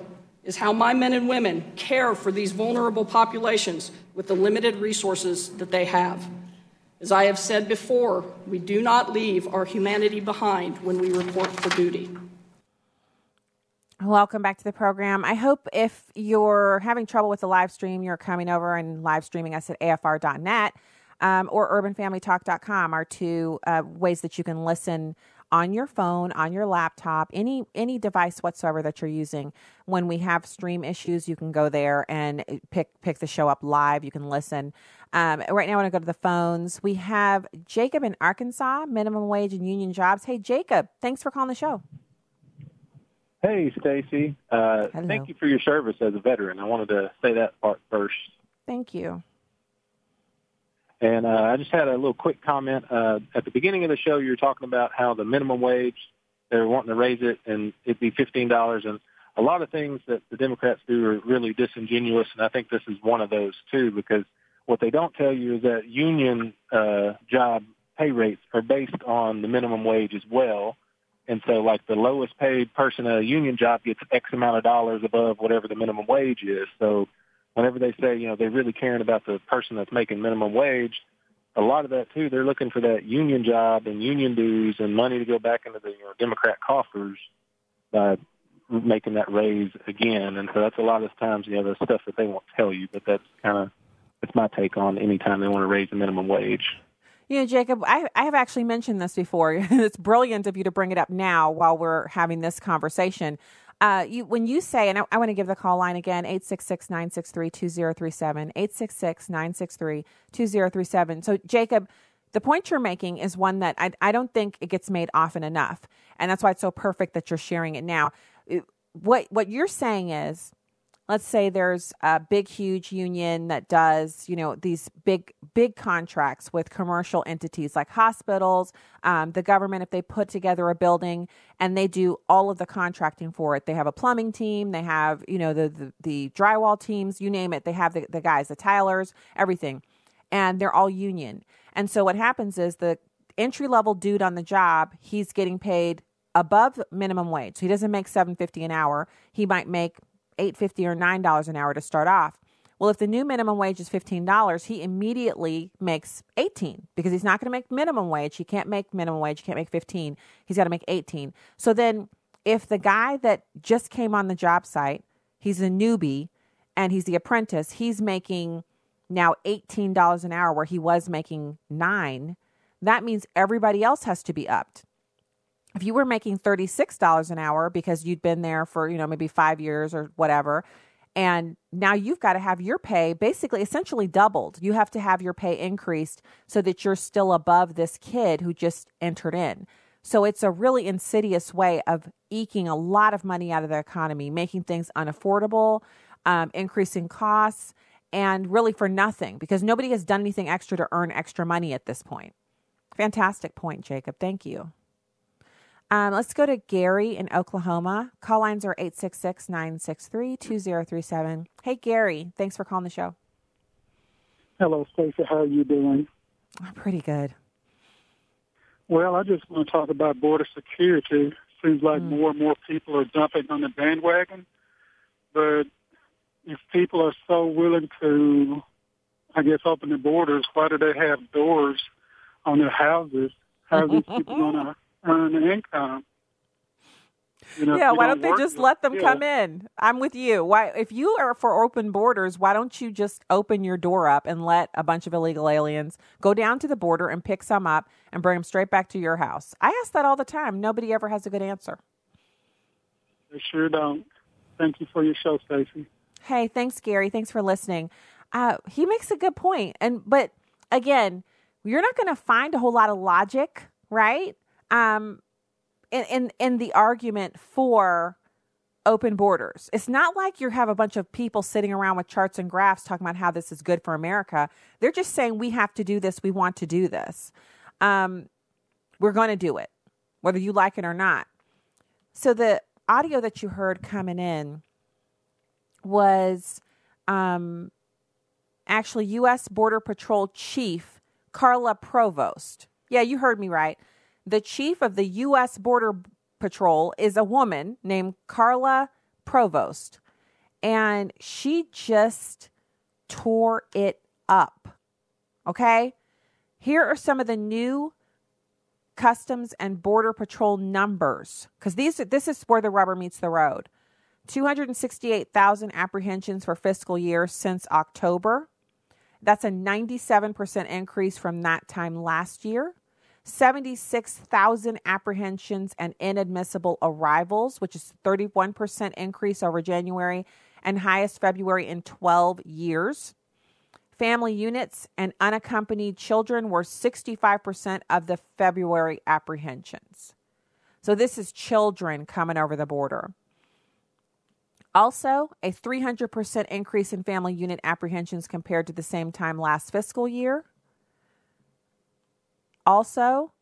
is how my men and women care for these vulnerable populations with the limited resources that they have. As I have said before, we do not leave our humanity behind when we report for duty. Welcome back to the program. I hope if you're having trouble with the live stream, you're coming over and live streaming us at afr.net. um, or urbanfamilytalk.com are two uh, ways that you can listen on your phone, on your laptop, any any device whatsoever that you're using. When we have stream issues, you can go there and uh, pick pick the show up live. You can listen. Um, right now, I want to go to the phones. We have Jacob in Arkansas, minimum wage and union jobs. Hey, Jacob, thanks for calling the show. Hey, Stacy. Uh, thank you for your service as a veteran. I wanted to say that part first. Thank you. And uh, I just had a little quick comment. Uh, at the beginning of the show, you were talking about how the minimum wage, they're wanting to raise it and it'd be $15. And a lot of things that the Democrats do are really disingenuous. And I think this is one of those, too, because what they don't tell you is that union uh, job pay rates are based on the minimum wage as well. And so, like, the lowest paid person at a union job gets X amount of dollars above whatever the minimum wage is. So whenever they say, you know, they're really caring about the person that's making minimum wage, a lot of that too, they're looking for that union job and union dues and money to go back into the you know, Democrat coffers by making that raise again. And so that's a lot of times, you know, the stuff that they won't tell you, but that's kind of, that's my take on any time they want to raise the minimum wage. You know, Jacob, I, I have actually mentioned this before. it's brilliant of you to bring it up now while we're having this conversation. Uh, you, when you say, and I, I want to give the call line again, 866-963-2037, 866-963-2037. So Jacob, the point you're making is one that I, I don't think it gets made often enough. And that's why it's so perfect that you're sharing it now. What, what you're saying is let's say there's a big huge union that does you know these big big contracts with commercial entities like hospitals um, the government if they put together a building and they do all of the contracting for it. They have a plumbing team they have you know the the, the drywall teams you name it. They have the, the guys the tilers everything. And they're all union. And so what happens is the entry level dude on the job he's getting paid above minimum wage. So he doesn't make 750 an hour. He might make eight fifty or nine dollars an hour to start off. Well, if the new minimum wage is fifteen dollars, he immediately makes eighteen because he's not going to make minimum wage. He can't make minimum wage. He can't make fifteen. He's got to make eighteen. So then, if the guy that just came on the job site, he's a newbie, and he's the apprentice, he's making now eighteen dollars an hour where he was making nine. That means everybody else has to be upped if you were making $36 an hour because you'd been there for, you know, maybe 5 years or whatever, and now you've got to have your pay basically essentially doubled. You have to have your pay increased so that you're still above this kid who just entered in. So it's a really insidious way of eking a lot of money out of the economy, making things unaffordable, um, increasing costs, and really for nothing because nobody has done anything extra to earn extra money at this point. Fantastic point, Jacob. Thank you. Um, let's go to Gary in Oklahoma. Call lines are 866 963 2037. Hey, Gary, thanks for calling the show. Hello, Stacy. How are you doing? I'm pretty good. Well, I just want to talk about border security. Seems like mm. more and more people are jumping on the bandwagon. But if people are so willing to, I guess, open the borders, why do they have doors on their houses? How are these people going to earn an income. You know, yeah, why don't, don't they just let them come in? I'm with you. Why, if you are for open borders, why don't you just open your door up and let a bunch of illegal aliens go down to the border and pick some up and bring them straight back to your house? I ask that all the time. Nobody ever has a good answer. They sure don't. Thank you for your show, Stacy. Hey, thanks, Gary. Thanks for listening. Uh, he makes a good point, and but again, you're not going to find a whole lot of logic, right? Um, in, in, in the argument for open borders. It's not like you have a bunch of people sitting around with charts and graphs talking about how this is good for America. They're just saying we have to do this. We want to do this. Um, we're going to do it, whether you like it or not. So the audio that you heard coming in was um, actually U.S. Border Patrol Chief Carla Provost. Yeah, you heard me right the chief of the U.S. Border Patrol is a woman named Carla Provost, and she just tore it up. Okay? Here are some of the new Customs and Border Patrol numbers because these this is where the rubber meets the road. 268,000 apprehensions for fiscal year since October. That's a 97% increase from that time last year. 76,000 apprehensions and inadmissible arrivals, which is 31% increase over January and highest February in 12 years. Family units and unaccompanied children were 65% of the February apprehensions. So this is children coming over the border. Also, a 300% increase in family unit apprehensions compared to the same time last fiscal year. Also,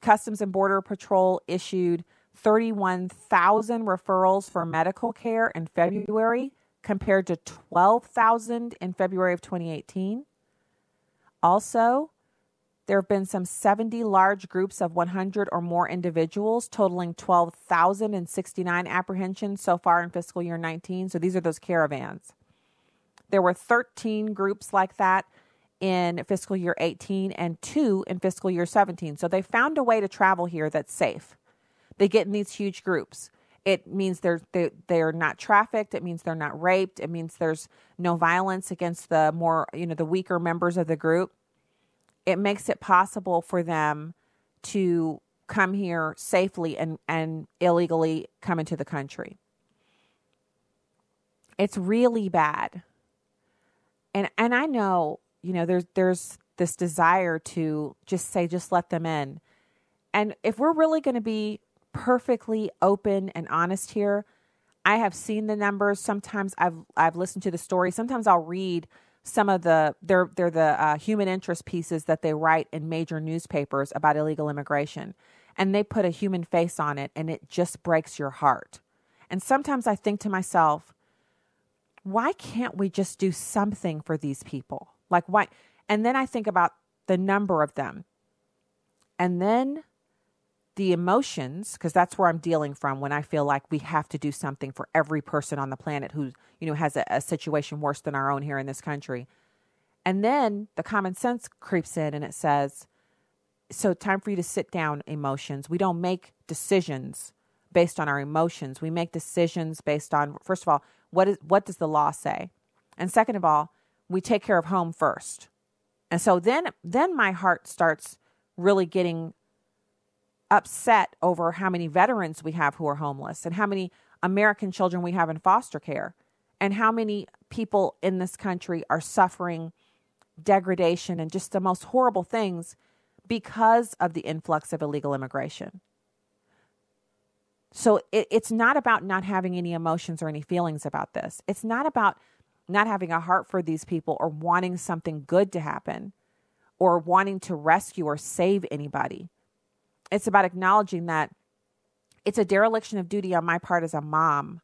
Customs and Border Patrol issued 31,000 referrals for medical care in February compared to 12,000 in February of 2018. Also, there have been some 70 large groups of 100 or more individuals, totaling 12,069 apprehensions so far in fiscal year 19. So these are those caravans. There were 13 groups like that in fiscal year 18 and two in fiscal year 17. So they found a way to travel here that's safe. They get in these huge groups. It means they're they, they're not trafficked. It means they're not raped. It means there's no violence against the more you know the weaker members of the group it makes it possible for them to come here safely and, and illegally come into the country. It's really bad. And and I know, you know, there's there's this desire to just say, just let them in. And if we're really going to be perfectly open and honest here, I have seen the numbers. Sometimes I've I've listened to the story. Sometimes I'll read some of the they're they're the uh, human interest pieces that they write in major newspapers about illegal immigration, and they put a human face on it, and it just breaks your heart. And sometimes I think to myself, why can't we just do something for these people? Like why? And then I think about the number of them, and then the emotions because that's where i'm dealing from when i feel like we have to do something for every person on the planet who you know has a, a, situation worse than our own here in this country. And then the common sense creeps in and it says so time for you to sit down emotions. We don't make decisions based on our emotions. We make decisions based on first of all what is what does the law say? And second of all we take care of home first and so then then my heart starts really getting upset over how many veterans we have who are homeless and how many American children we have in foster care and how many people in this country are suffering degradation and just the most horrible things because of the influx of illegal immigration. So it, it's not about not having any emotions or any feelings about this. It's not about not having a heart for these people or wanting something good to happen or wanting to rescue or save anybody. It's about acknowledging that it's a dereliction of duty on my part as a mom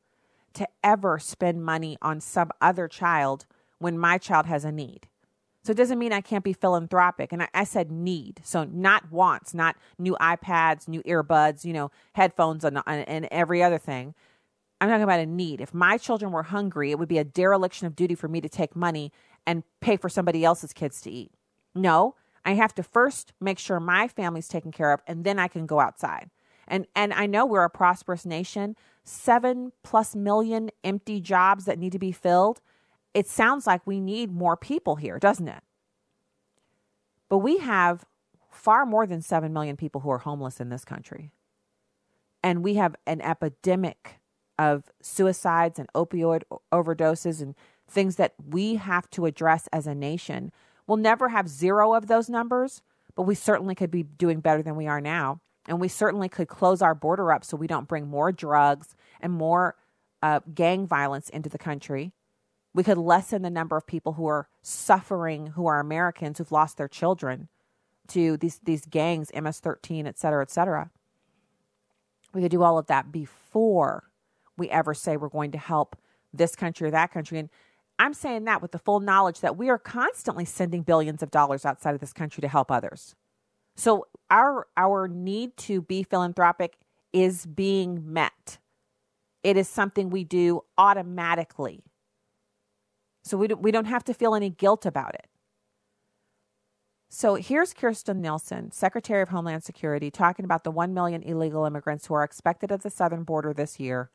to ever spend money on some other child when my child has a need. So it doesn't mean I can't be philanthropic. And I, I, said need. So not wants, not new iPads, new earbuds, you know, headphones and, and every other thing. I'm talking about a need. If my children were hungry, it would be a dereliction of duty for me to take money and pay for somebody else's kids to eat. No, I have to first make sure my family's taken care of and then I can go outside. And and I know we're a prosperous nation, 7 plus million empty jobs that need to be filled. It sounds like we need more people here, doesn't it? But we have far more than 7 million people who are homeless in this country. And we have an epidemic of suicides and opioid overdoses and things that we have to address as a nation We'll never have zero of those numbers, but we certainly could be doing better than we are now. And we certainly could close our border up so we don't bring more drugs and more uh, gang violence into the country. We could lessen the number of people who are suffering, who are Americans, who've lost their children to these, these gangs, MS 13, et cetera, et cetera. We could do all of that before we ever say we're going to help this country or that country. And I'm saying that with the full knowledge that we are constantly sending billions of dollars outside of this country to help others. So our our need to be philanthropic is being met. It is something we do automatically. So we don't, we don't have to feel any guilt about it. So here's Kirstjen Nielsen, Secretary of Homeland Security, talking about the 1 million illegal immigrants who are expected at the southern border this year.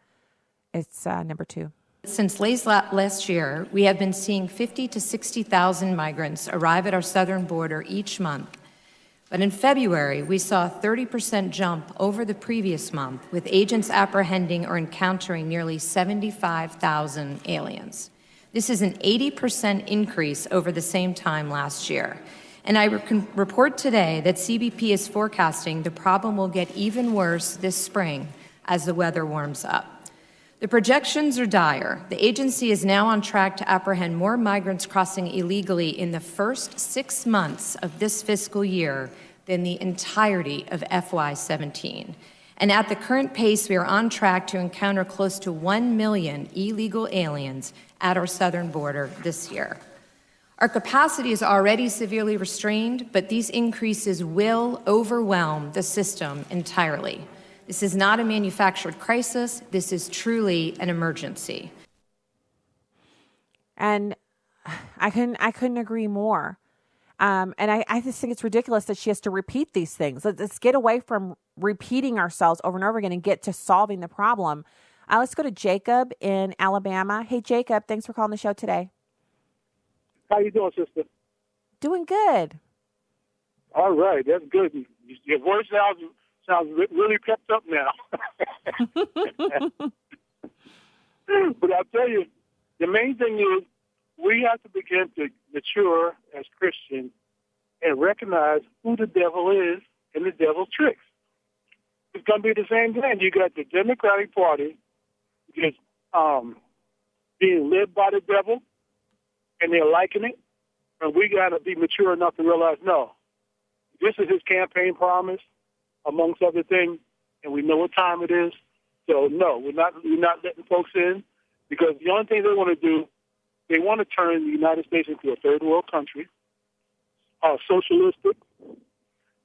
It's uh, number two. Since last year, we have been seeing 50 to 60,000 migrants arrive at our southern border each month. But in February, we saw a 30% jump over the previous month, with agents apprehending or encountering nearly 75,000 aliens. This is an 80% increase over the same time last year. And I report today that CBP is forecasting the problem will get even worse this spring as the weather warms up. The projections are dire. The agency is now on track to apprehend more migrants crossing illegally in the first six months of this fiscal year than the entirety of FY17. And at the current pace, we are on track to encounter close to 1 million illegal aliens at our southern border this year. Our capacity is already severely restrained, but these increases will overwhelm the system entirely. This is not a manufactured crisis. This is truly an emergency. And I couldn't I couldn't agree more. Um, and I, I just think it's ridiculous that she has to repeat these things. Let's, let's get away from repeating ourselves over and over again and get to solving the problem. Uh, let's go to Jacob in Alabama. Hey, Jacob, thanks for calling the show today. How you doing, sister? Doing good. All right, that's good. Your voice sounds sounds really kept up now. but I'll tell you, the main thing is we have to begin to mature as Christians and recognize who the devil is and the devil's tricks. It's going to be the same thing. You got the Democratic Party just um, being led by the devil, and they're liking it. And we got to be mature enough to realize, no, this is his campaign promise amongst other things, and we know what time it is. So no, we're not we're not letting folks in because the only thing they want to do, they want to turn the United States into a third world country, uh, socialistic,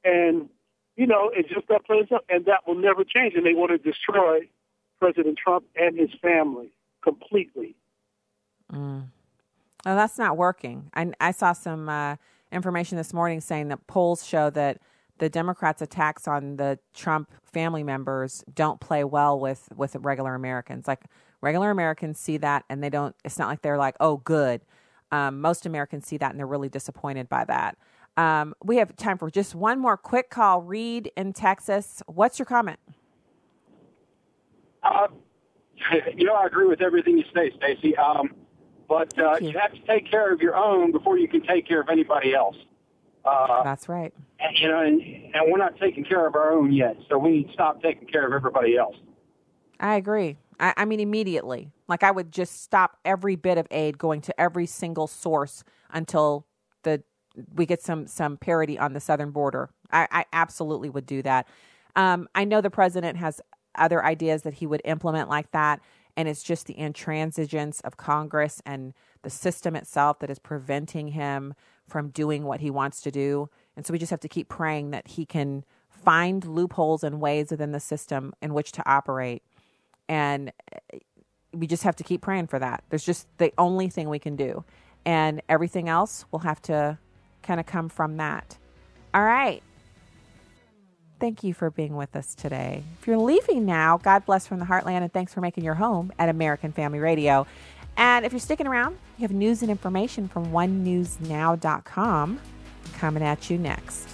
and you know it's just that plays up, and that will never change. And they want to destroy President Trump and his family completely. Mm. Well, that's not working. I, I saw some uh, information this morning saying that polls show that the Democrats' attacks on the Trump family members don't play well with with regular Americans. Like regular Americans see that, and they don't. It's not like they're like, "Oh, good." Um, most Americans see that, and they're really disappointed by that. Um, we have time for just one more quick call. Reed in Texas, what's your comment? Uh, you know, I agree with everything you say, Stacy. Um, but uh, you. you have to take care of your own before you can take care of anybody else. Uh, That's right. And, you know, and, and we're not taking care of our own yet, so we need to stop taking care of everybody else. I agree. I, I mean, immediately. Like, I would just stop every bit of aid going to every single source until the we get some some parity on the southern border. I, I absolutely would do that. Um, I know the president has other ideas that he would implement like that, and it's just the intransigence of Congress and the system itself that is preventing him from doing what he wants to do. And so we just have to keep praying that he can find loopholes and ways within the system in which to operate. And eh, we just have to keep praying for that. There's just the only thing we can do. And everything else will have to kind of come from that. All right. Thank you for being with us today. If you're leaving now, God bless from the heartland and thanks for making your home at American Family Radio. And if you're sticking around, you have news and information from onenewsnow.com coming at you next.